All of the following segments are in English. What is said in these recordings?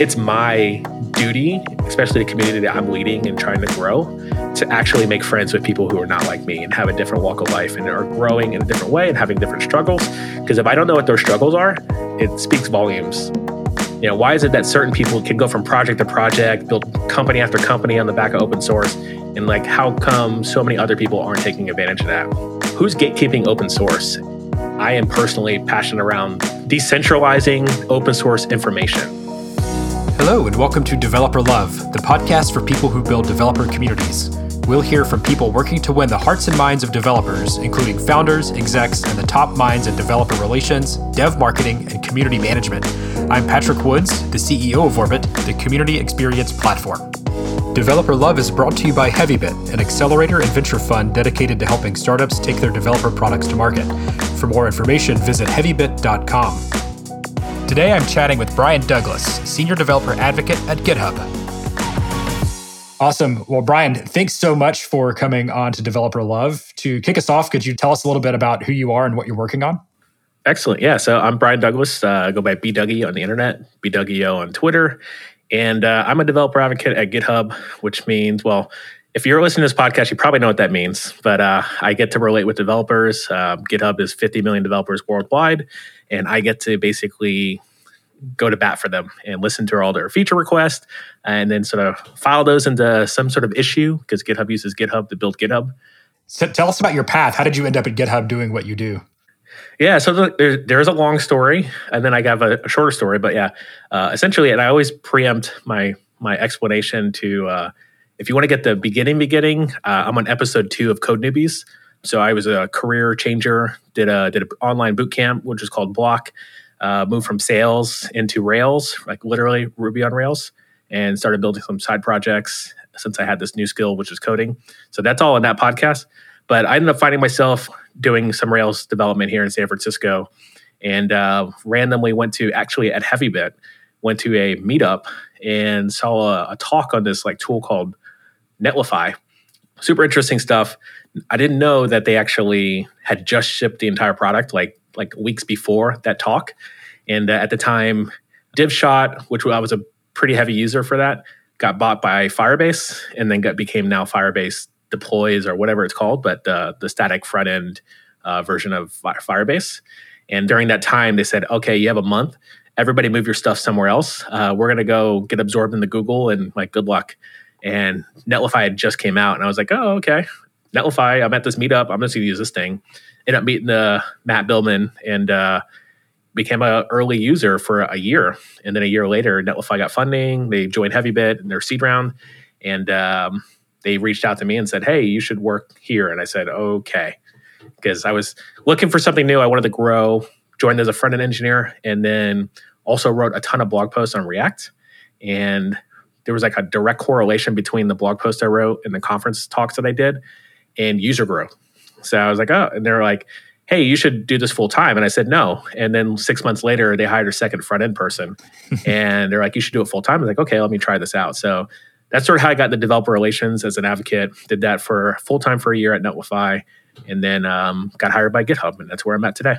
it's my duty, especially the community that I'm leading and trying to grow, to actually make friends with people who are not like me and have a different walk of life and are growing in a different way and having different struggles. Because if I don't know what their struggles are, it speaks volumes. You know, why is it that certain people can go from project to project, build company after company on the back of open source? And like, how come so many other people aren't taking advantage of that? Who's gatekeeping open source? I am personally passionate around decentralizing open source information. Hello, and welcome to Developer Love, the podcast for people who build developer communities. We'll hear from people working to win the hearts and minds of developers, including founders, execs, and the top minds in developer relations, dev marketing, and community management. I'm Patrick Woods, the CEO of Orbit, the community experience platform. Developer Love is brought to you by HeavyBit, an accelerator and venture fund dedicated to helping startups take their developer products to market. For more information, visit heavybit.com. Today I'm chatting with Brian Douglas, Senior Developer Advocate at GitHub. Awesome. Well, Brian, thanks so much for coming on to Developer Love. To kick us off, could you tell us a little bit about who you are and what you're working on? Excellent. Yeah. So I'm Brian Douglas. Uh, I go by B Dougie on the internet, B Dougie on Twitter. And uh, I'm a developer advocate at GitHub, which means, well, if you're listening to this podcast, you probably know what that means. But uh, I get to relate with developers. Uh, GitHub is 50 million developers worldwide, and I get to basically go to bat for them and listen to all their feature requests and then sort of file those into some sort of issue because GitHub uses GitHub to build GitHub. So tell us about your path. How did you end up at GitHub doing what you do? Yeah, so the, there, there's a long story, and then I have a, a shorter story. But yeah, uh, essentially, and I always preempt my my explanation to uh, if you want to get the beginning, beginning. Uh, I'm on episode two of Code Newbies. So I was a career changer. Did a did an online boot camp, which is called Bloc. Uh, moved from sales into Rails, like literally Ruby on Rails, and started building some side projects since I had this new skill, which is coding. So that's all in that podcast. But I ended up finding myself doing some Rails development here in San Francisco, and uh, randomly went to actually at HeavyBit, went to a meetup and saw a, a talk on this like tool called Netlify. Super interesting stuff. I didn't know that they actually had just shipped the entire product like like weeks before that talk, and uh, at the time, DivShot, which I was a pretty heavy user for that, got bought by Firebase, and then got became now Firebase deploys or whatever it's called, but the the static front end uh, version of Firebase. And during that time, they said, okay, you have a month. Everybody move your stuff somewhere else. Uh, we're gonna go get absorbed into Google, and like, good luck. And Netlify had just came out, and I was like, oh, okay. Netlify, I'm at this meetup. I'm just gonna use this thing. Ended up meeting the Matt Biilmann and uh, became an early user for a year. And then a year later, Netlify got funding. They joined HeavyBit in their seed round, and um, they reached out to me and said, "Hey, you should work here." And I said, "Okay," because I was looking for something new. I wanted to grow. Joined as a front end engineer, and then also wrote a ton of blog posts on React. And there was like a direct correlation between the blog post I wrote and the conference talks that I did and user growth. So I was like, oh, and they're like, hey, you should do this full time. And I said, no. And then six months later, they hired a second front end person and they're like, you should do it full time. I was like, okay, let me try this out. So that's sort of how I got the developer relations as an advocate. Did that for full time for a year at Netlify, and then um, got hired by GitHub, and that's where I'm at today.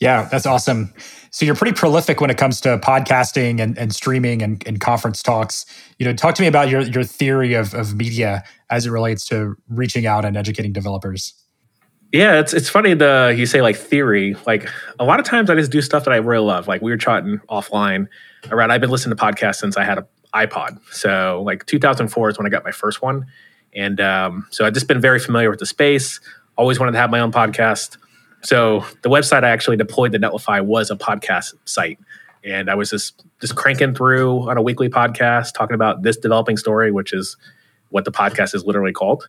Yeah, that's awesome. So you're pretty prolific when it comes to podcasting and, and streaming and, and, conference talks. You know, talk to me about your your theory of, of media as it relates to reaching out and educating developers. Yeah, it's it's funny the you say like theory. Like a lot of times I just do stuff that I really love. Like we were chatting offline around. I've been listening to podcasts since I had a iPod. So like 2004 is when I got my first one, and um, so I've just been very familiar with the space. Always wanted to have my own podcast. So the website I actually deployed to Netlify was a podcast site, and I was just just cranking through on a weekly podcast talking about this developing story, which is what the podcast is literally called.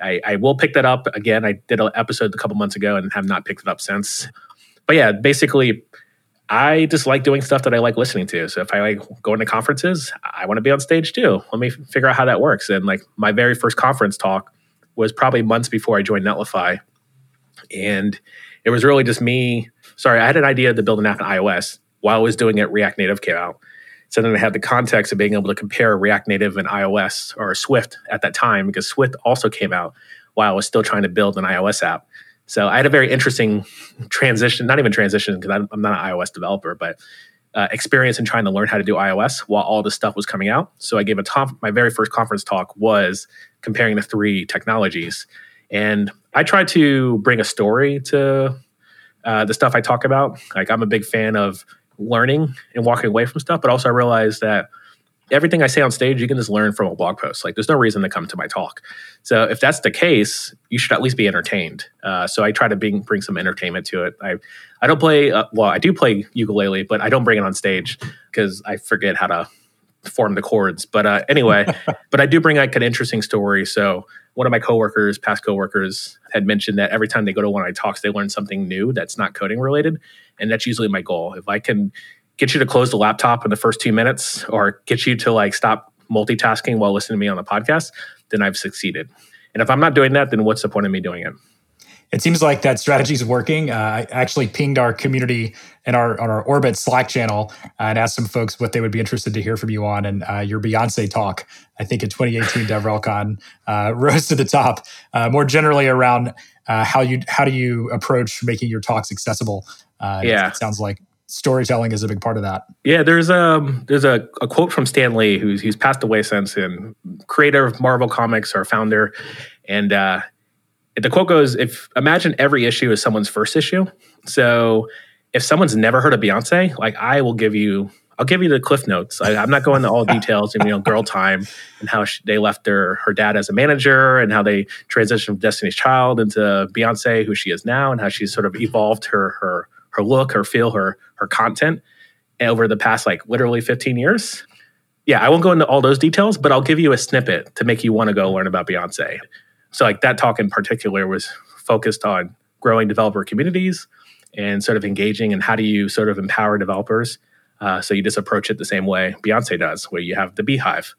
I, I will pick that up again. I did an episode a couple months ago and have not picked it up since. But yeah, basically I just like doing stuff that I like listening to. So if I like going to conferences, I want to be on stage too. Let me figure out how that works. And like my very first conference talk was probably months before I joined Netlify. And it was really just me. Sorry, I had an idea to build an app in iOS. While I was doing it, React Native came out. So then I had the context of being able to compare React Native and iOS or Swift at that time because Swift also came out while I was still trying to build an iOS app. So I had a very interesting transition, not even transition because I'm, not an iOS developer, but uh, experience in trying to learn how to do iOS while all this stuff was coming out. So I gave a top. My very first conference talk was comparing the three technologies, and I try to bring a story to uh, the stuff I talk about. Like I'm a big fan of learning and walking away from stuff, but also I realize that everything I say on stage, you can just learn from a blog post. Like there's no reason to come to my talk. So if that's the case, you should at least be entertained. Uh, so I try to bring, bring some entertainment to it. I I don't play uh, well. I do play ukulele, but I don't bring it on stage because I forget how to form the chords. But uh, anyway, but I do bring like an interesting story. So one of my coworkers, past coworkers, had mentioned that every time they go to one of my talks, they learn something new that's not coding related, and that's usually my goal. If I can get you to close the laptop in the first two minutes, or get you to like stop multitasking while listening to me on the podcast, then I've succeeded. And if I'm not doing that, then what's the point of me doing it? It seems like that strategy is working. Uh, I actually pinged our community in our on our Orbit Slack channel uh, and asked some folks what they would be interested to hear from you on. And uh, your Beyonce talk, I think in 2018 DevRelCon, uh, rose to the top. Uh, more generally around uh, how you how do you approach making your talks accessible? yeah, it, it sounds like storytelling is a big part of that. Yeah, there's um there's a, a quote from Stan Lee who's who's passed away since and creator of Marvel Comics, our founder, and uh, the quote goes, "If imagine every issue is someone's first issue, so if someone's never heard of Beyonce, like I will give you." I'll give you the cliff notes. I, am not going to all details and you know girl time and how she, they left their her dad as a manager and how they transitioned from Destiny's Child into Beyonce, who she is now, and how she's sort of evolved her her her look, her feel, her her content over the past like literally 15 years. Yeah, I won't go into all those details, but I'll give you a snippet to make you want to go learn about Beyonce. So like that talk in particular was focused on growing developer communities and sort of engaging and how do you sort of empower developers. Uh, so you just approach it the same way Beyonce does, where you have the beehive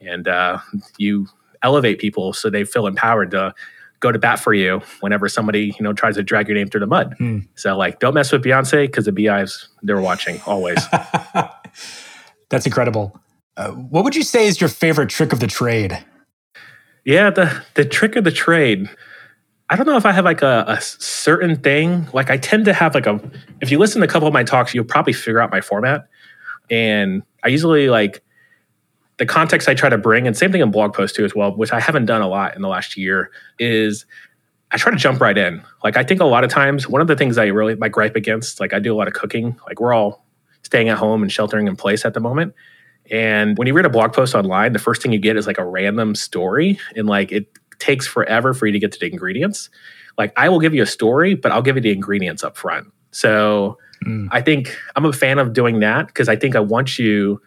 and uh, you elevate people so they feel empowered to go to bat for you whenever somebody you know tries to drag your name through the mud. Hmm. So like, don't mess with Beyonce because the beehives they're watching always. That's incredible. Uh, what would you say is your favorite trick of the trade? Yeah, the the trick of the trade. I don't know if I have like a, a, certain thing. Like I tend to have like a. If you listen to a couple of my talks, you'll probably figure out my format. And I usually like the context I try to bring, and same thing in blog posts too as well, which I haven't done a lot in the last year. Is I try to jump right in. Like I think a lot of times, one of the things I really my gripe against, like I do a lot of cooking. Like we're all staying at home and sheltering in place at the moment. And when you read a blog post online, the first thing you get is like a random story, and like it takes forever for you to get to the ingredients. Like I will give you a story, but I'll give you the ingredients up front. So mm. I think I'm a fan of doing that because I think I want you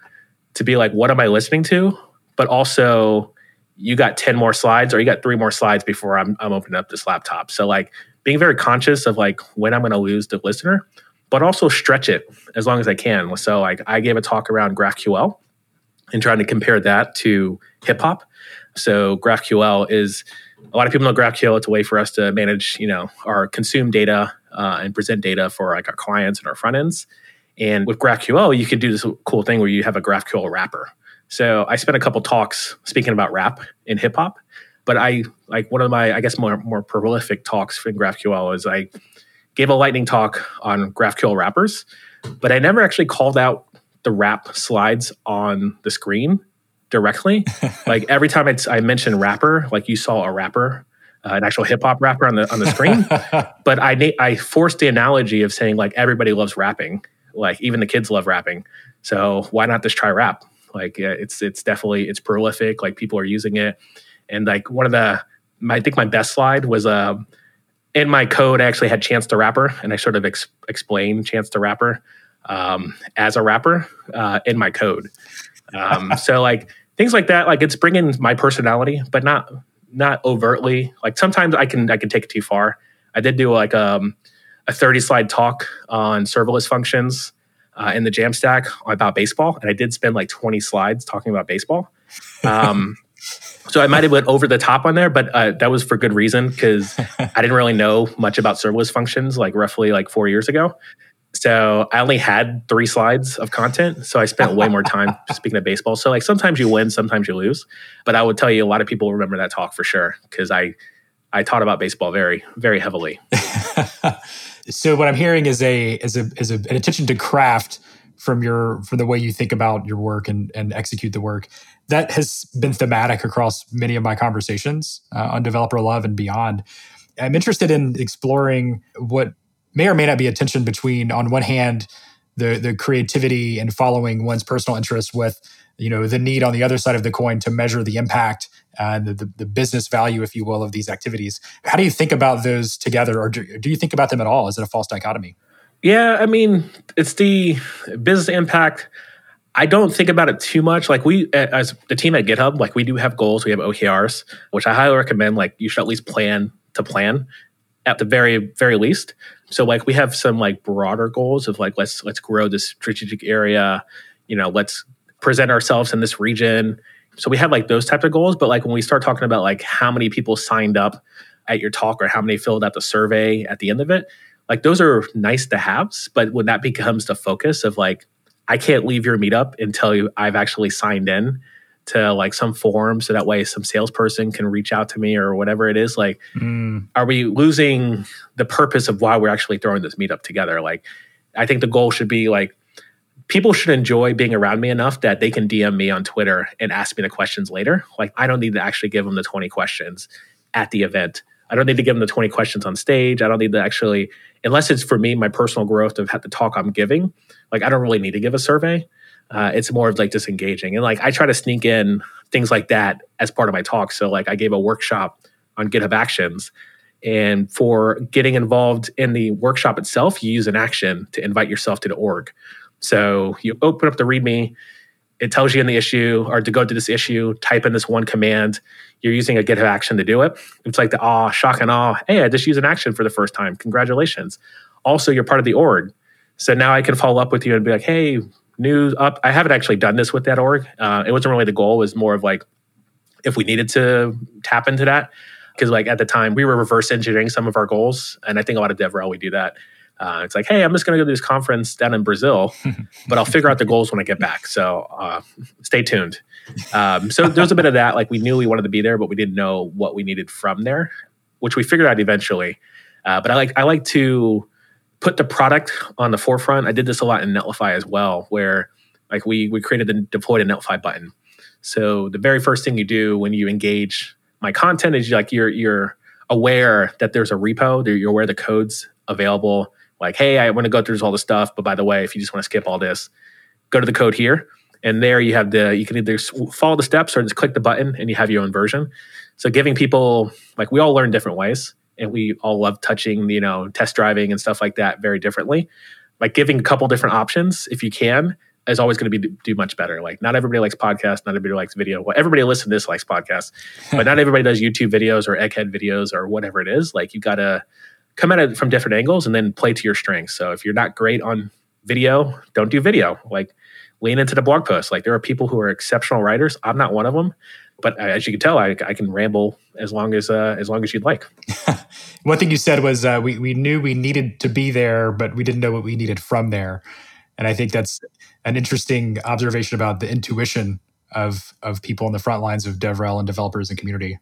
to be like, what am I listening to? But also, you got 10 more slides or you got three more slides before I'm, I'm opening up this laptop. So, like, being very conscious of like when I'm going to lose the listener, but also stretch it as long as I can. So, like, I gave a talk around GraphQL and trying to compare that to hip hop. So GraphQL is a lot of people know GraphQL. It's a way for us to manage, you know, our consume data uh, and present data for like our clients and our front ends. And with GraphQL, you can do this cool thing where you have a GraphQL wrapper. So I spent a couple talks speaking about rap in hip hop, but I like one of my I guess more more prolific talks in GraphQL is I gave a lightning talk on GraphQL wrappers, but I never actually called out the wrap slides on the screen directly. like every time I, I mentioned rapper, like you saw a rapper, uh, an actual hip hop rapper on the on the screen. but I I forced the analogy of saying like everybody loves rapping, like even the kids love rapping. So why not just try rap? Like yeah, it's it's definitely it's prolific. Like people are using it, and like one of the my, I think my best slide was uh, in my code. I actually had Chance the Rapper, and I sort of ex- explained Chance the Rapper um, as a rapper uh, in my code. Um, so like things like that, like it's bringing my personality, but not not overtly. Like sometimes I can I can take it too far. I did do like um, a 30 slide talk on serverless functions uh, in the Jamstack about baseball, and I did spend like 20 slides talking about baseball. Um, so I might have went over the top on there, but uh, that was for good reason because I didn't really know much about serverless functions like roughly like four years ago. So I only had three slides of content. So I spent way more time speaking of baseball. So like sometimes you win, sometimes you lose. But I would tell you a lot of people remember that talk for sure because I I taught about baseball very very heavily. so what I'm hearing is a is a is a, an attention to craft from your from the way you think about your work and and execute the work. That has been thematic across many of my conversations uh, on developer love and beyond. I'm interested in exploring what may or may not be a tension between, on one hand, the the creativity and following one's personal interests with you know the need on the other side of the coin to measure the impact and the, the, the, business value if you will of these activities. How do you think about those together or do, do you think about them at all? Is it a false dichotomy? Yeah i mean it's the business impact. I don't think about it too much. Like we as the team at github like we do have goals. We have okrs which i highly recommend like you should at least plan to plan at the very very least so like we have some like broader goals of like let's let's grow this strategic area you know let's present ourselves in this region. So we have like those types of goals but like when we start talking about like how many people signed up at your talk or how many filled out the survey at the end of it like those are nice to haves but when that becomes the focus of like i can't leave your meetup until you, i've actually signed in to like some forum so that way some salesperson can reach out to me or whatever it is like mm. are we losing the purpose of why we're actually throwing this meetup together? Like i think the goal should be like people should enjoy being around me enough that they can dm me on twitter and ask me the questions later. Like i don't need to actually give them the 20 questions at the event. I don't need to give them the 20 questions on stage. I don't need to actually unless it's for me my personal growth of had the talk i'm giving like i don't really need to give a survey uh, it's more of like disengaging. And like I try to sneak in things like that as part of my talk. So like I gave a workshop on GitHub Actions. And for getting involved in the workshop itself, you use an action to invite yourself to the org. So you open up the README, it tells you in the issue or to go to this issue, type in this one command. You're using a GitHub action to do it. It's like the awe, shock and awe. Hey, I just used an action for the first time. Congratulations. Also, you're part of the org. So now I can follow up with you and be like, hey, news up. I haven't actually done this with that org. Uh, it wasn't really the goal. It was more of like if we needed to tap into that because like at the time we were reverse engineering some of our goals, and I think a lot of DevRel we do that. Uh, it's like, hey, I'm just going to go to this conference down in Brazil, but I'll figure out the goals when I get back. So uh, stay tuned. Um, so there was a bit of that. Like we knew we wanted to be there, but we didn't know what we needed from there, which we figured out eventually. Uh, but I like I like to put the product on the forefront. I did this a lot in Netlify as well, where like we we created the deployed a Netlify button. So the very first thing you do when you engage my content is like you're you're aware that there's a repo, you're aware the code's available. Like, hey, I want to go through all the stuff, but by the way, if you just want to skip all this, go to the code here. And there you have the you can either follow the steps or just click the button and you have your own version. So giving people like we all learn different ways and we all love touching, you know, test driving and stuff like that very differently. Like giving a couple different options, if you can, is always going to be do much better. Like not everybody likes podcasts, not everybody likes video. Well, everybody listen to this likes podcasts, but not everybody does YouTube videos or egghead videos or whatever it is. Like you got to come at it from different angles and then play to your strengths. So if you're not great on video, don't do video. Like lean into the blog post. Like there are people who are exceptional writers. I'm not one of them, but as you can tell, I, I can ramble as long as uh, as long as you'd like. one thing you said was uh, we we knew we needed to be there, but we didn't know what we needed from there. And I think that's an interesting observation about the intuition of of people on the front lines of DevRel and developers and community.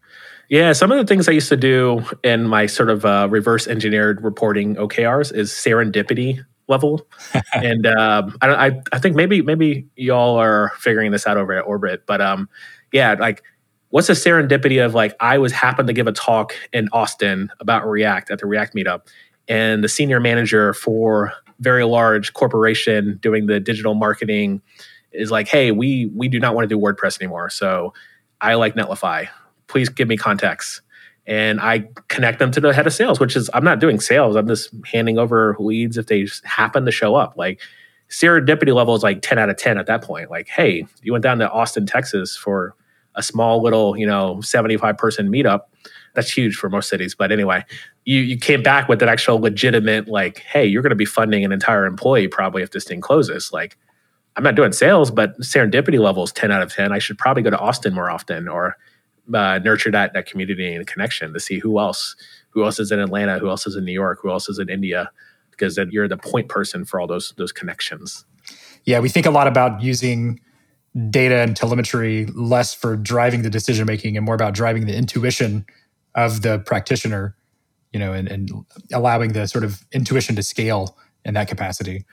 Yeah, some of the things I used to do in my sort of uh, reverse engineered reporting OKRs is serendipity level, and um, I, I I think maybe maybe y'all are figuring this out over at Orbit, but um, yeah, like what's the serendipity of like I was happened to give a talk in Austin about React at the React meetup, and the senior manager for very large corporation doing the digital marketing is like, hey, we we do not want to do WordPress anymore. So I like Netlify. Please give me contacts. And I connect them to the head of sales, which is I'm not doing sales. I'm just handing over leads if they happen to show up. Like serendipity level is like 10 out of 10 at that point. Like, hey, you went down to Austin, Texas for a small little, you know, 75 person meetup. That's huge for most cities. But anyway, you you came back with an actual legitimate, like, hey, you're going to be funding an entire employee probably if this thing closes. Like, I'm not doing sales, but serendipity level is 10 out of 10. I should probably go to Austin more often or uh, nurture that that community and connection to see who else who else is in Atlanta, who else is in New York, who else is in India, because then you're the point person for all those those connections. Yeah, we think a lot about using data and telemetry less for driving the decision making and more about driving the intuition of the practitioner, you know, and, and allowing the sort of intuition to scale in that capacity.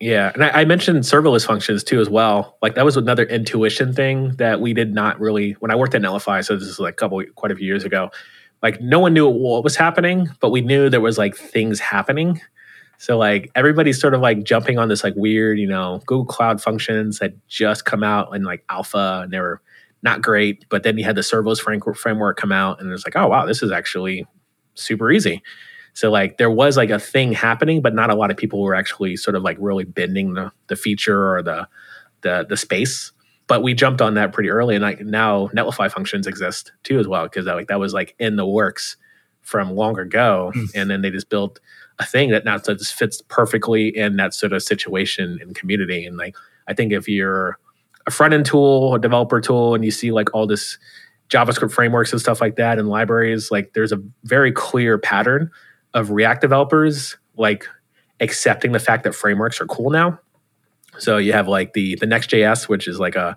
Yeah, and I, I, mentioned serverless functions too as well. Like that was another intuition thing that we did not really when I worked at Netlify. So this is like a couple, quite a few years ago. Like no one knew what was happening, but we knew there was like things happening. So like everybody's sort of like jumping on this like weird, you know, Google Cloud functions that just come out in like alpha, and they were not great. But then you had the serverless framework come out, and it's like, oh wow, this is actually super easy. So like there was like a thing happening, but not a lot of people were actually sort of like really bending the the feature or the the the space. But we jumped on that pretty early, and like now Netlify functions exist too as well because that like that was like in the works from long ago, mm. and then they just built a thing that now just fits perfectly in that sort of situation and community. And like I think if you're a front end tool, a developer tool, and you see like all this JavaScript frameworks and stuff like that and libraries, like there's a very clear pattern of React developers like accepting the fact that frameworks are cool now. So you have like the the Next.js, which is like a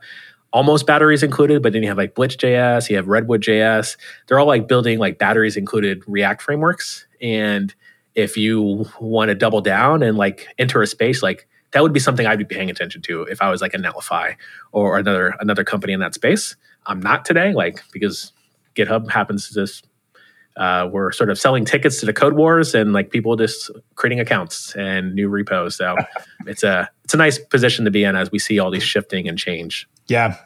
almost batteries included, but then you have like Blitz.js, you have Redwood.js. They're all like building like batteries included React frameworks. And if you want to double down and like enter a space, like that would be something I'd be paying attention to if I was like a Netlify or another another company in that space. I'm not today, like because GitHub happens to just uh, we're sort of selling tickets to the code wars and like people just creating accounts and new repos. So it's a it's a nice position to be in as we see all these shifting and change. Yeah.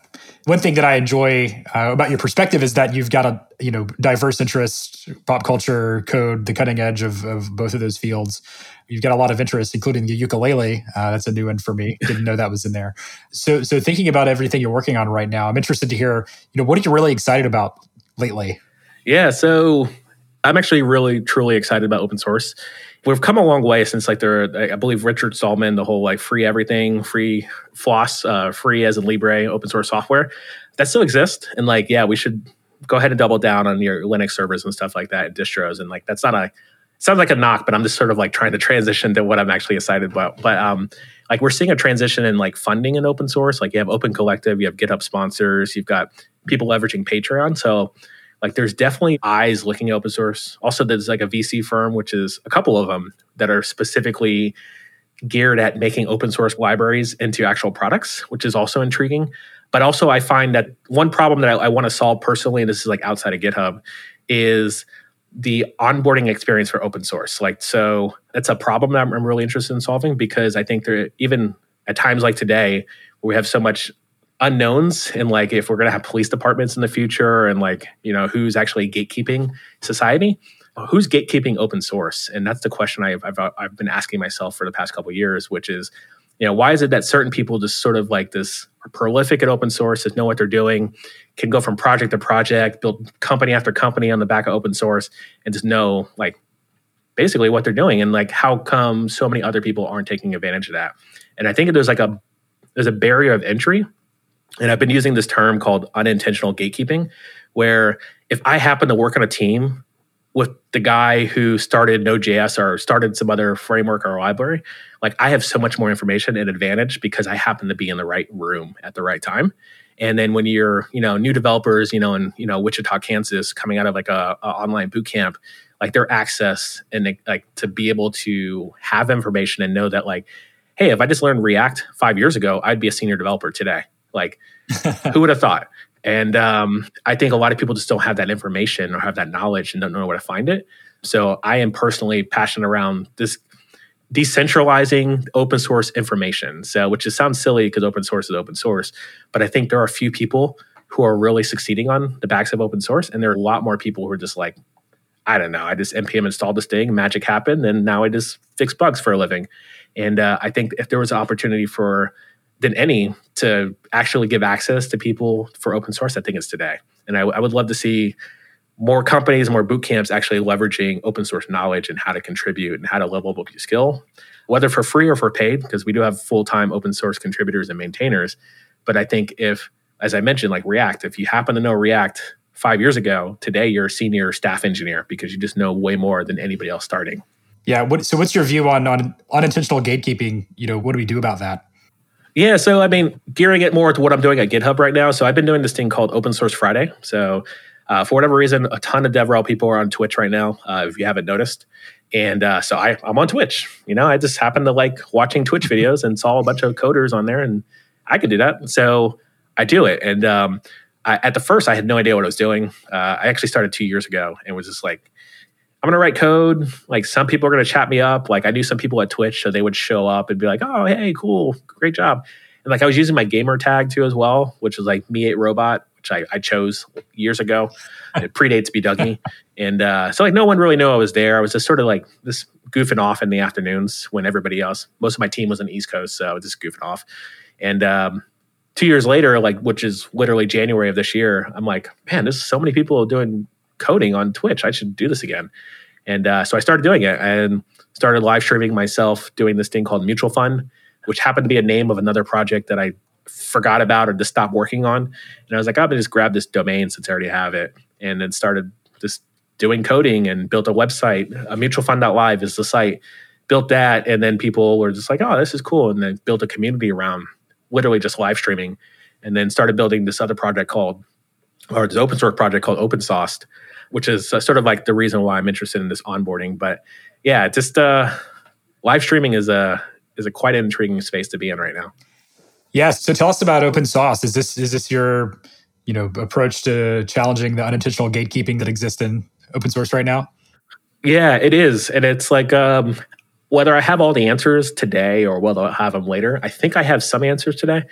One thing that i enjoy uh, about your perspective is that you've got a you know diverse interest pop culture code the cutting edge of, of both of those fields. You've got a lot of interest including the ukulele. Uh, that's a new one for me. Didn't know that was in there. So so thinking about everything you're working on right now i'm interested to hear you know what are you really excited about lately yeah, so I'm actually really truly excited about open source. We've come a long way since like there, I believe Richard Stallman, the whole like free everything, free floss, uh, free as in Libre, open source software that still exists. And like, yeah, we should go ahead and double down on your Linux servers and stuff like that, distros. And like, that's not a sounds like a knock, but I'm just sort of like trying to transition to what I'm actually excited about. But um, like we're seeing a transition in like funding in open source. Like you have Open Collective, you have GitHub sponsors, you've got people leveraging Patreon. So like there's definitely eyes looking at open source. Also, there's like a VC firm, which is a couple of them that are specifically geared at making open source libraries into actual products, which is also intriguing. But also, I find that one problem that I, I want to solve personally, and this is like outside of GitHub, is the onboarding experience for open source. Like, so that's a problem that I'm, I'm really interested in solving because I think there, even at times like today, where we have so much unknowns and like if we're going to have police departments in the future and like you know who's actually gatekeeping society who's gatekeeping open source? And that's the question I've, I've, I've been asking myself for the past couple years which is you know why is it that certain people just sort of like this prolific at open source just know what they're doing can go from project to project build company after company on the back of open source and just know like basically what they're doing and like how come so many other people aren't taking advantage of that? And i think there's like a there's a barrier of entry and I've been using this term called unintentional gatekeeping, where if I happen to work on a team with the guy who started Node.js or started some other framework or library, like I have so much more information and advantage because I happen to be in the right room at the right time. And then when you're, you know, new developers, you know, in you know Wichita, Kansas, coming out of like a, a online boot camp, like their access and like to be able to have information and know that like, hey, if I just learned React five years ago, I'd be a senior developer today like, who would have thought? And um, I think a lot of people just don't have that information or have that knowledge and don't know where to find it. So I am personally passionate around this decentralizing open source information. So, which is sounds silly because open source is open source, but I think there are a few people who are really succeeding on the backs of open source, and there are a lot more people who are just like, I don't know, I just npm installed this thing, magic happened, and now I just fix bugs for a living. And uh, I think if there was an opportunity for than any to actually give access to people for open source, I think it's today. And I, I would love to see more companies, more boot camps actually leveraging open source knowledge and how to contribute and how to level up your skill, whether for free or for paid, because we do have full time open source contributors and maintainers. But I think if, as I mentioned, like React, if you happen to know React five years ago, today you're a senior staff engineer because you just know way more than anybody else starting. Yeah. What, so, what's your view on, on unintentional gatekeeping? You know, what do we do about that? Yeah, so I mean, gearing it more to what I'm doing at GitHub right now. So I've been doing this thing called Open Source Friday. So uh, for whatever reason, a ton of DevRel people are on Twitch right now, uh, if you haven't noticed. And uh, so I, I'm on Twitch. You know, I just happened to like watching Twitch videos and saw a bunch of coders on there, and I could do that. So I do it. And um, I, at the first, I had no idea what I was doing. Uh, I actually started two years ago and was just like, I'm gonna write code. Like some people are gonna chat me up. Like I knew some people at Twitch, so they would show up and be like, "Oh, hey, cool, great job." And like I was using my gamer tag too as well, which was like me eight robot, which I, I chose years ago. It predates B Dougie, and uh, so like no one really knew I was there. I was just sort of like this goofing off in the afternoons when everybody else, most of my team was on the East Coast, so I was just goofing off. And um, two years later, like which is literally January of this year, I'm like, man, there's so many people doing coding on Twitch. I should do this again. And uh, so I started doing it and started live streaming myself doing this thing called Mutual Fund, which happened to be a name of another project that I forgot about or just stopped working on. And I was like, I'm gonna just grab this domain since I already have it, and then started just doing coding and built a website. A mutualfund.live is the site. Built that, and then people were just like, "Oh, this is cool," and then built a community around literally just live streaming, and then started building this other project called, or this open source project called OpenSauced, which is uh, sort of like the reason why I'm interested in this onboarding. But yeah, just uh, live streaming is a is a quite intriguing space to be in right now. Yes. So tell us about OpenSauced. Is this is this your you know approach to challenging the unintentional gatekeeping that exists in open source right now? Yeah, it is, and it's like um, whether I have all the answers today or whether I have them later. I think I have some answers today.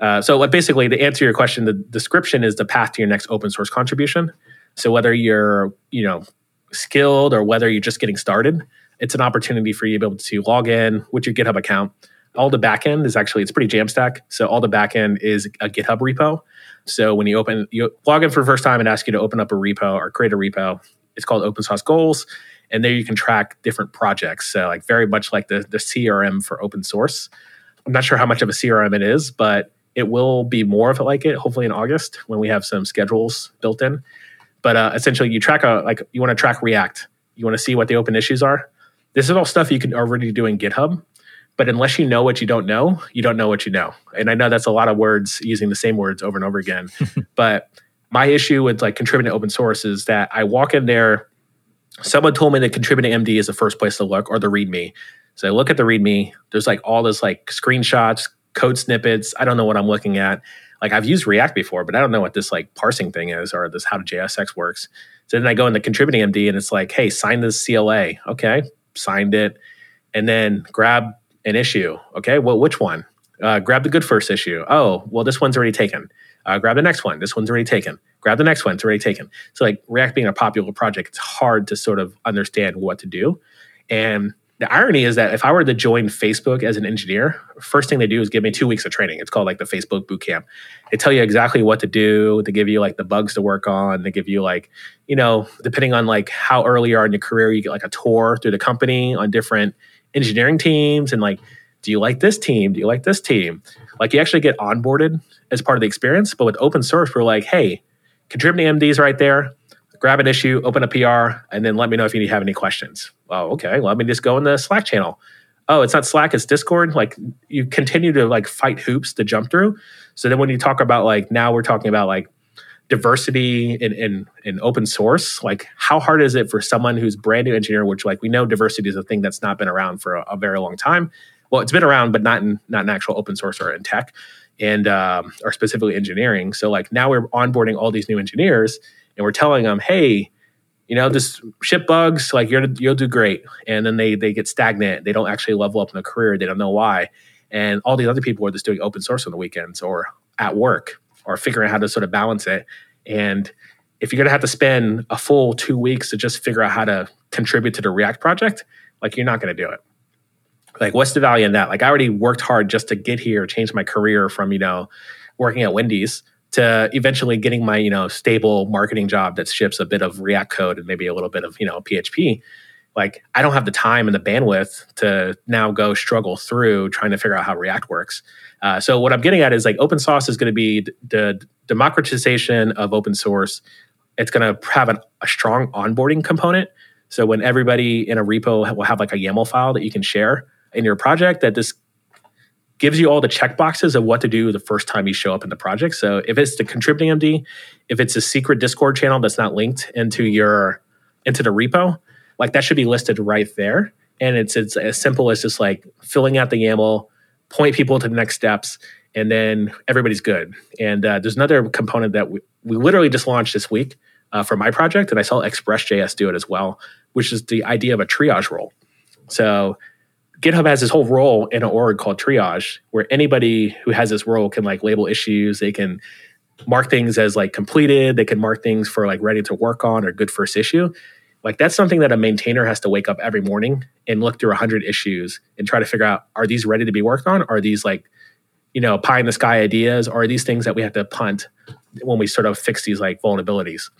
Uh, so, basically, to answer your question, the description is the path to your next open source contribution. So whether you're, you know, skilled or whether you're just getting started, it's an opportunity for you to be able to log in with your GitHub account. All the backend is actually it's pretty Jamstack. So all the backend is a GitHub repo. So when you open you log in for the first time and ask you to open up a repo or create a repo, it's called Open Source Goals. And there you can track different projects. So like very much like the, the CRM for open source. I'm not sure how much of a CRM it is, but it will be more of it like it, hopefully in August when we have some schedules built in. But uh, essentially, you track a like you want to track React. You want to see what the open issues are. This is all stuff you can already do in GitHub. But unless you know what you don't know, you don't know what you know. And I know that's a lot of words using the same words over and over again. but my issue with like contributing to open source is that I walk in there. Someone told me that contributing MD is the first place to look, or the README. So I look at the README. There's like all this like screenshots, code snippets. I don't know what I'm looking at like I've used React before, but I don't know what this like parsing thing is or this how JSX works. So then I go in the contributing MD and it's like, hey, sign this CLA. Okay, signed it, and then grab an issue. Okay, well, which one? Uh, grab the good first issue. Oh, well, this one's already taken. Uh, grab the next one. This one's already taken. Grab the next one. It's already taken. So like React being a popular project, it's hard to sort of understand what to do. And the irony is that if I were to join Facebook as an engineer, first thing they do is give me two weeks of training. It's called like the Facebook boot camp. They tell you exactly what to do. They give you like the bugs to work on. They give you like, you know, depending on like how early you are in your career, you get like a tour through the company on different engineering teams and like, do you like this team? Do you like this team? Like you actually get onboarded as part of the experience. But with open source, we're like, hey, contributing MDs right there grab an issue, open a PR, and then let me know if you have any questions. Oh, okay. Well, Let me just go in the Slack channel. Oh, it's not Slack, it's Discord. Like you continue to like fight hoops to jump through. So then when you talk about like now we're talking about like diversity in, in in open source, like how hard is it for someone who's brand new engineer, which like we know diversity is a thing that's not been around for a, a very long time. Well, it's been around, but not in not in actual open source or in tech and um, or specifically engineering. So like now we're onboarding all these new engineers and we're telling them, hey, you know, just ship bugs, like you're you'll do great. And then they they get stagnant. They don't actually level up in their career. They don't know why. And all these other people are just doing open source on the weekends or at work or figuring out how to sort of balance it. And if you're gonna have to spend a full two weeks to just figure out how to contribute to the React project, like you're not gonna do it. Like, what's the value in that? Like, I already worked hard just to get here, change my career from, you know, working at Wendy's to eventually getting my you know stable marketing job that ships a bit of react code and maybe a little bit of you know php like i don't have the time and the bandwidth to now go struggle through trying to figure out how react works. Uh, so what i'm getting at is like open source is going to be the democratization of open source. It's going to have an, a strong onboarding component. So when everybody in a repo will have like a yaml file that you can share in your project that this gives you all the checkboxes of what to do the first time you show up in the project. So if it's the contributing MD, if it's a secret Discord channel that's not linked into your into the repo, like that should be listed right there. And it's it's as simple as just like filling out the YAML, point people to the next steps, and then everybody's good. And uh, there's another component that we, we literally just launched this week uh, for my project, and I saw ExpressJS do it as well, which is the idea of a triage role. So GitHub has this whole role in an org called triage, where anybody who has this role can like label issues. They can mark things as like completed. They can mark things for like ready to work on or good first issue. Like that's something that a maintainer has to wake up every morning and look through 100 issues and try to figure out are these ready to be worked on? Are these like, you know, pie in the sky ideas? Or are these things that we have to punt when we sort of fix these like vulnerabilities?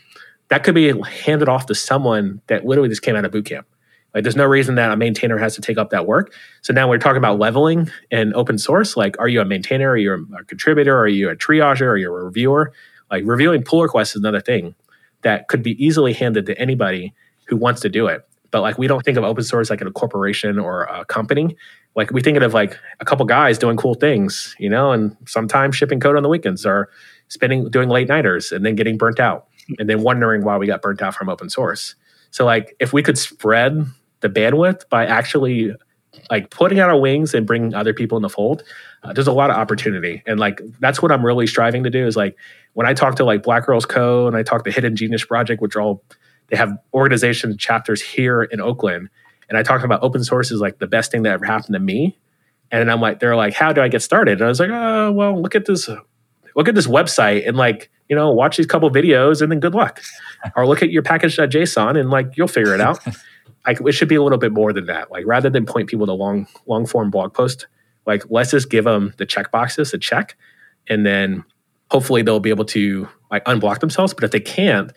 That could be handed off to someone that literally just came out of boot camp. Like there's no reason that a maintainer has to take up that work. So now we're talking about leveling in open source. Like, are you a maintainer? Are you a contributor? Are you a triager? Are you a reviewer? Like reviewing pull requests is another thing that could be easily handed to anybody who wants to do it. But like we don't think of open source like in a corporation or a company. Like we think of like a couple guys doing cool things, you know, and sometimes shipping code on the weekends or spending doing late nighters and then getting burnt out and then wondering why we got burnt out from open source. So like if we could spread the bandwidth by actually like putting out our wings and bringing other people in the fold uh, there's a lot of opportunity. And like that's what i'm really striving to do is like when i talk to like Black Girls Code and i talk to hidden genius project which are all they have organization chapters here in oakland and i talk about open source is like the best thing that ever happened to me. And i'm like they're like how do i get started? And i was like oh well look at this look at this website and like you know watch these couple videos and then good luck. Or look at your package.json and like you'll figure it out I, it should be a little bit more than that. Like rather than point people to long long form blog post, like let's just give them the check boxes to check, and then hopefully they'll be able to like unblock themselves. But if they can't,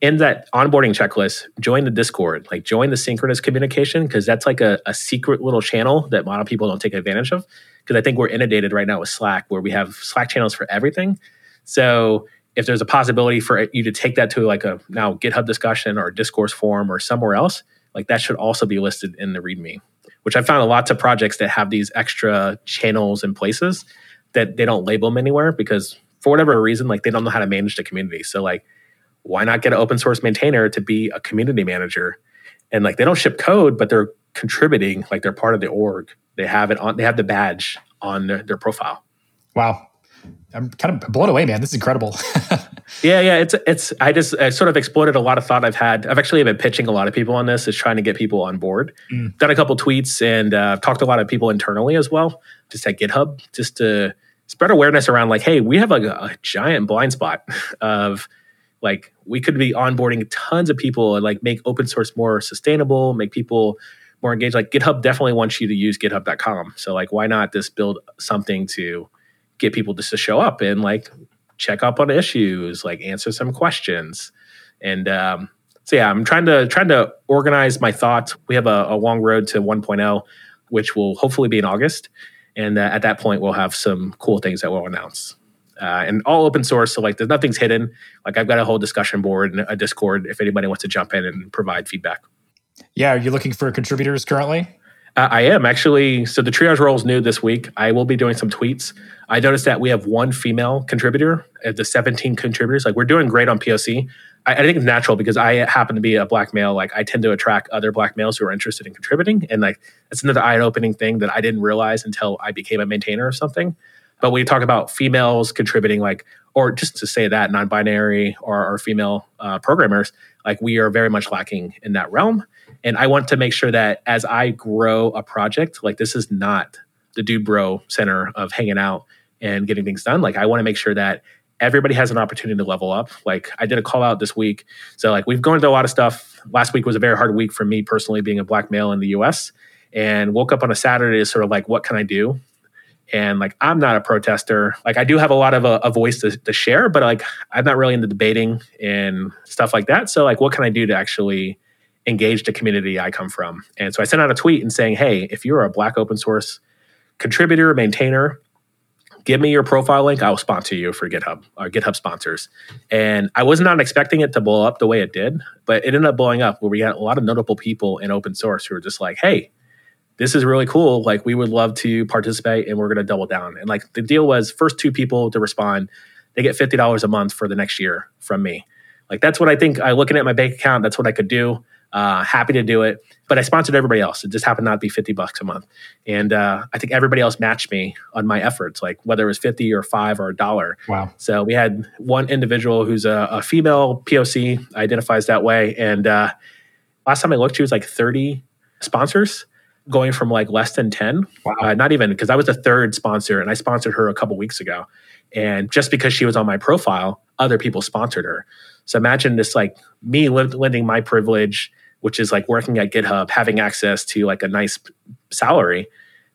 in that onboarding checklist, join the Discord, like join the synchronous communication because that's like a, a secret little channel that a lot of people don't take advantage of. Because I think we're inundated right now with Slack, where we have Slack channels for everything. So if there's a possibility for you to take that to like a now GitHub discussion or a discourse forum or somewhere else, like that should also be listed in the README, which I found a lots of projects that have these extra channels and places that they don't label them anywhere because for whatever reason, like they don't know how to manage the community. So like, why not get an open source maintainer to be a community manager? And like they don't ship code, but they're contributing, like they're part of the org. They have it on, they have the badge on their, their profile. Wow. I'm kind of blown away, man. This is incredible. Yeah, yeah, it's it's. I just I sort of exploded a lot of thought I've had. I've actually been pitching a lot of people on this, is trying to get people on board. Mm. Done a couple tweets and uh, talked to a lot of people internally as well, just at GitHub, just to spread awareness around like, hey, we have a, a giant blind spot of like we could be onboarding tons of people and like make open source more sustainable, make people more engaged. Like GitHub definitely wants you to use GitHub.com. So like, why not just build something to get people just to show up and like check up on issues, like answer some questions. And um, so yeah, I'm trying to trying to organize my thoughts. We have a, a long road to 1.0, which will hopefully be in August. And uh, at that point, we'll have some cool things that we'll announce. Uh, and all open source, so like there's nothing's hidden. Like I've got a whole discussion board and a Discord if anybody wants to jump in and provide feedback. Yeah, are you looking for contributors currently? Uh, I am actually. So the triage role is new this week. I will be doing some tweets. I noticed that we have one female contributor at the 17 contributors. Like we're doing great on POC. I, I, think it's natural because I happen to be a black male. Like I tend to attract other black males who are interested in contributing, and like it's another eye-opening thing that I didn't realize until I became a maintainer of something. But you talk about females contributing, like or just to say that non-binary or, or female uh, programmers, like we are very much lacking in that realm. And I want to make sure that as I grow a project, like this is not the dude bro center of hanging out and getting things done. Like I want to make sure that everybody has an opportunity to level up. Like I did a call out this week. So like we've gone through a lot of stuff. Last week was a very hard week for me personally being a black male in the US and woke up on a Saturday sort of like, what can I do? And like, I'm not a protester. Like I do have a lot of a, a voice to, to share, but like, I'm not really into debating and stuff like that. So like, what can I do to actually engage the community I come from. And so I sent out a tweet and saying, hey, if you're a black open source contributor, maintainer, give me your profile link. I will sponsor you for GitHub or GitHub sponsors. And I was not expecting it to blow up the way it did, but it ended up blowing up where we had a lot of notable people in open source who were just like, hey, this is really cool. Like we would love to participate and we're going to double down. And like the deal was first two people to respond, they get $50 a month for the next year from me. Like that's what I think I looking at my bank account, that's what I could do. Uh, happy to do it, but I sponsored everybody else. It just happened not to be fifty bucks a month, and uh, I think everybody else matched me on my efforts, like whether it was fifty or five or a dollar. Wow! So we had one individual who's a, a female POC, identifies that way, and uh, last time I looked, she was like thirty sponsors, going from like less than ten. Wow! Uh, not even because I was the third sponsor, and I sponsored her a couple weeks ago, and just because she was on my profile, other people sponsored her. So imagine this like me lending my privilege which is like working at GitHub, having access to like a nice salary.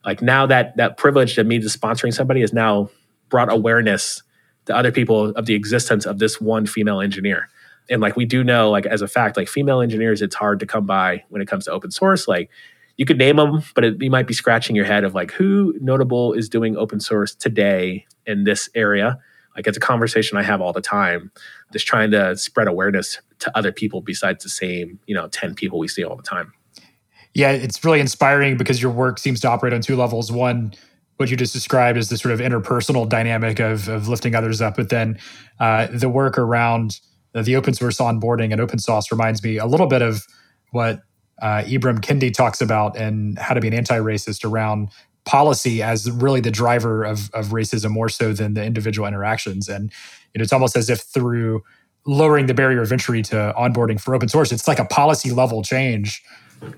Like now that that privilege of me to sponsoring somebody has now brought awareness to other people of the existence of this one female engineer. And like we do know, like as a fact, like female engineers, it's hard to come by when it comes to open source. Like you could name them, but it, you might be scratching your head of like who notable is doing open source today in this area. Like it's a conversation I have all the time, just trying to spread awareness to other people besides the same, you know, 10 people we see all the time. Yeah, it's really inspiring because your work seems to operate on two levels. One, what you just described is the sort of interpersonal dynamic of, of lifting others up, but then uh, the work around the open source onboarding and open source reminds me a little bit of what uh, Ibram Kendi talks about and how to be an anti-racist around policy as really the driver of, of racism more so than the individual interactions. And you know, it's almost as if through lowering the barrier of entry to onboarding for open source. It's like a policy level change.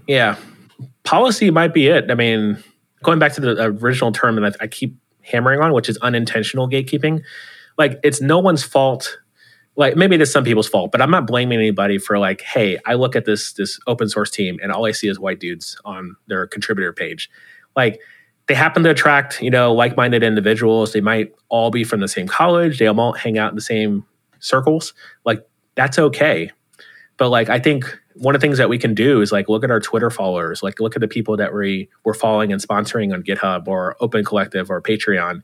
Yeah. Policy might be it. I mean, going back to the original term that I keep hammering on, which is unintentional gatekeeping, like it's no one's fault. Like maybe it is some people's fault, but I'm not blaming anybody for like, hey, I look at this this open source team and all I see is white dudes on their contributor page. Like they happen to attract, you know, like-minded individuals. They might all be from the same college. They all hang out in the same circles, like that's okay. But like I think one of the things that we can do is like look at our Twitter followers, like look at the people that we we're following and sponsoring on GitHub or Open Collective or Patreon.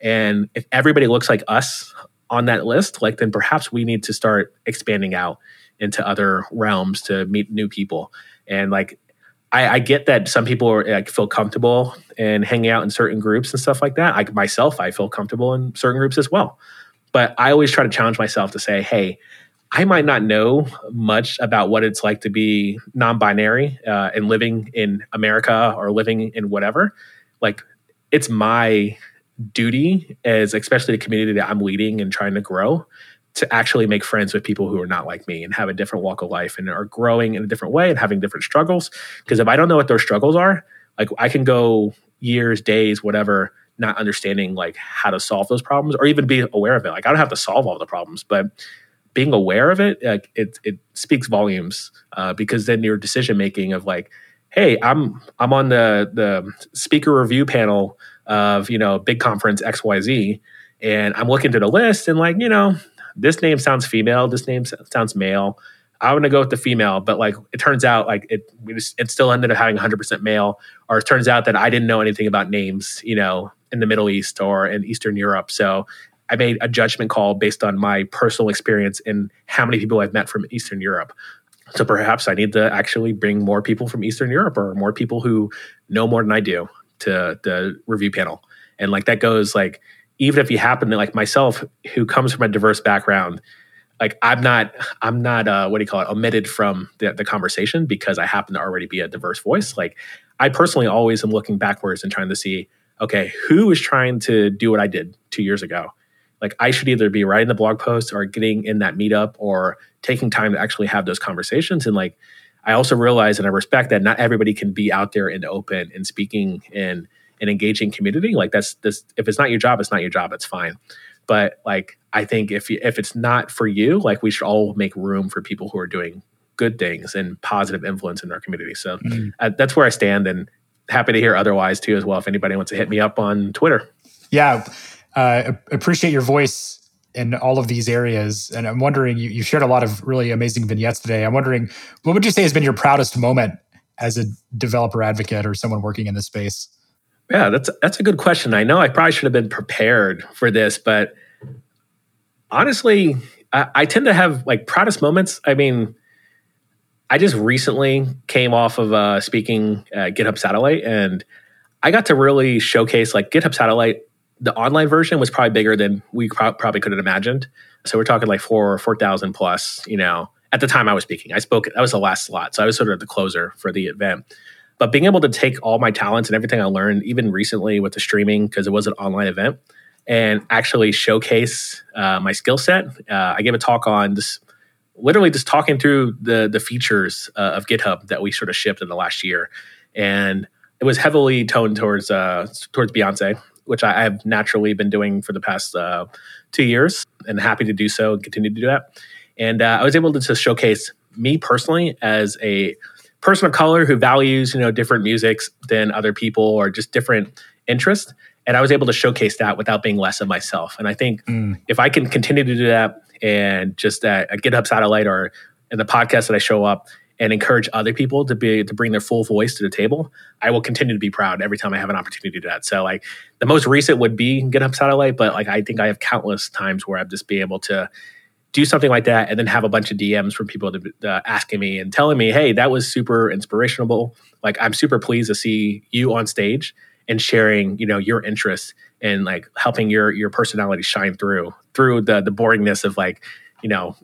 And if everybody looks like us on that list, like then perhaps we need to start expanding out into other realms to meet new people. And like I, I get that some people are, like feel comfortable in hanging out in certain groups and stuff like that. Like myself, I feel comfortable in certain groups as well. But I always try to challenge myself to say, hey, I might not know much about what it's like to be non-binary uh, and living in America or living in whatever. Like, it's my duty as especially the community that I'm leading and trying to grow to actually make friends with people who are not like me and have a different walk of life and are growing in a different way and having different struggles. Because if I don't know what their struggles are, like I can go years, days, whatever, not understanding like how to solve those problems or even be aware of it. Like I don't have to solve all the problems, but being aware of it, like it it speaks volumes uh, because then your decision making of like, hey, I'm I'm on the the speaker review panel of you know big conference X Y Z, and I'm looking to the list and like you know this name sounds female, this name sounds male. I'm gonna go with the female, but like it turns out like it we just, it still ended up having 100% male, or it turns out that I didn't know anything about names, you know, in the Middle East or in Eastern Europe. So I made a judgment call based on my personal experience and how many people I've met from Eastern Europe. So perhaps I need to actually bring more people from Eastern Europe or more people who know more than I do to the review panel. And like that goes like even if you happen to like myself who comes from a diverse background, like I'm not I'm not uh, what do you call it omitted from the, the conversation because I happen to already be a diverse voice. Like I personally always am looking backwards and trying to see okay, who is trying to do what I did two years ago? Like I should either be writing the blog post or getting in that meetup or taking time to actually have those conversations. And like I also realize and I respect that not everybody can be out there and open and speaking in an engaging community. Like that's this if it's not your job, it's not your job. It's fine. But like I think if you, if it's not for you, like we should all make room for people who are doing good things and positive influence in our community. So mm-hmm. uh, that's where I stand. And happy to hear otherwise too as well if anybody wants to hit me up on twitter yeah uh, appreciate your voice in all of these areas and i'm wondering you, you shared a lot of really amazing vignettes today i'm wondering what would you say has been your proudest moment as a developer advocate or someone working in this space yeah that's that's a good question i know i probably should have been prepared for this but honestly I, I tend to have like proudest moments i mean I just recently came off of uh, speaking at GitHub Satellite, and I got to really showcase like GitHub Satellite. The online version was probably bigger than we pro- probably could have imagined. So we're talking like four or four thousand plus, you know, at the time I was speaking. I spoke, that was the last slot. So I was sort of the closer for the event. But being able to take all my talents and everything I learned, even recently with the streaming, because it was an online event, and actually showcase uh, my skill set. Uh, I gave a talk on this, literally just talking through the the features uh, of GitHub that we sort of shipped in the last year, and it was heavily toned towards uh, towards Beyonce, which I, have naturally been doing for the past uh, two years, and happy to do so and continue to do that. And uh, I was able to just showcase me personally as a person of color who values you know different musics than other people or just different interests and i was able to showcase that without being less of myself and i think mm. if i can continue to do that and just at a github satellite or in the podcast that i show up and encourage other people to be to bring their full voice to the table, I will continue to be proud every time I have an opportunity to do that. So like the most recent would be GitHub Satellite, but like I think I have countless times where I've just be able to do something like that and then have a bunch of DMs from people to, uh, asking me and telling me, hey, that was super inspirational. Like I'm super pleased to see you on stage and sharing, you know, your interests and like helping your your personality shine through through the the boringness of like, you know,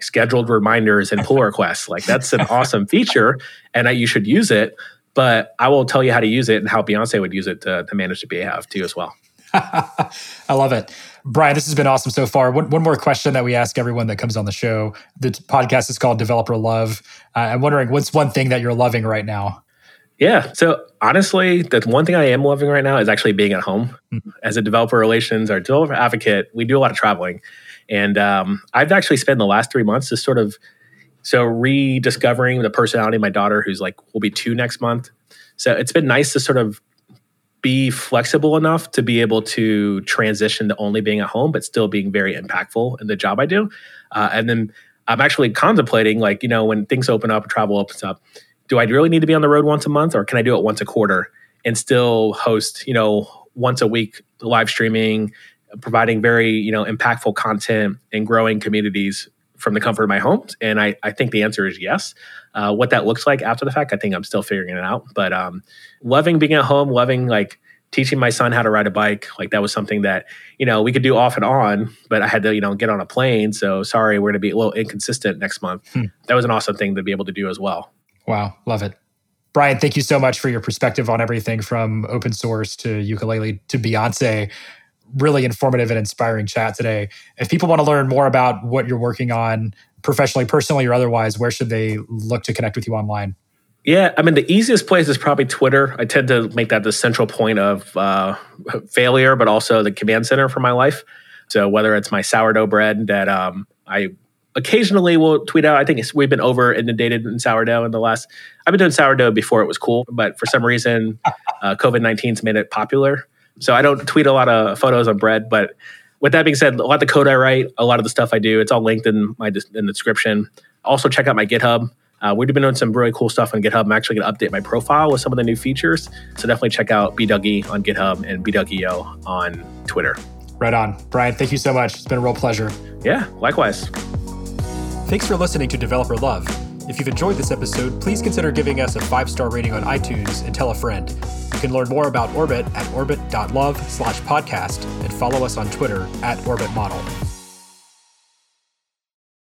scheduled reminders and pull requests. Like that's an awesome feature, and I, you should use it. But I will tell you how to use it and how Beyonce would use it to, to manage the BA too as well. I love it. Brian, this has been awesome so far. One, one, more question that we ask everyone that comes on the show. The podcast is called Developer Love. Uh, I'm wondering what's one thing that you're loving right now? Yeah. So honestly, the one thing I am loving right now is actually being at home. Mm-hmm. As a developer relations or developer advocate, we do a lot of traveling. And um, I've actually spent the last three months just sort of so rediscovering the personality of my daughter, who's like will be two next month. So it's been nice to sort of be flexible enough to be able to transition to only being at home, but still being very impactful in the job I do. Uh, and then I'm actually contemplating, like, you know, when things open up, travel opens up, do I really need to be on the road once a month or can I do it once a quarter and still host, you know, once a week live streaming providing very you know impactful content and growing communities from the comfort of my home? And I, I think the answer is yes. Uh, what that looks like after the fact, I think I'm still figuring it out. But um, loving being at home, loving like teaching my son how to ride a bike, like that was something that you know we could do off and on. But I had to you know get on a plane. So sorry, we're going to be a little inconsistent next month. Hmm. That was an awesome thing to be able to do as well. Wow, love it. Brian, thank you so much for your perspective on everything from open source to ukulele to Beyonce really informative and inspiring chat today. If people want to learn more about what you're working on professionally, personally, or otherwise, where should they look to connect with you online? Yeah, I mean, the easiest place is probably Twitter. I tend to make that the central point of uh, failure, but also the command center for my life. So whether it's my sourdough bread that um, I occasionally will tweet out, I think we've been over inundated in sourdough in the last. I've been doing sourdough before it was cool, but for some reason, uh, COVID 19's made it popular. So I don't tweet a lot of photos of bread, but with that being said, a lot of the code I write, a lot of the stuff I do, it's all linked in my in the description. Also, check out my GitHub. Uh, we've been doing some really cool stuff on GitHub. I'm actually going to update my profile with some of the new features. So definitely check out bdougie on GitHub and bdougieYO on Twitter. Right on. Brian, thank you so much. It's been a real pleasure. Yeah, likewise. Thanks for listening to Developer Love. If you've enjoyed this episode, please consider giving us a five star rating on iTunes and tell a friend. You can learn more about Orbit at orbit.love slash podcast and follow us on Twitter at orbitmodel.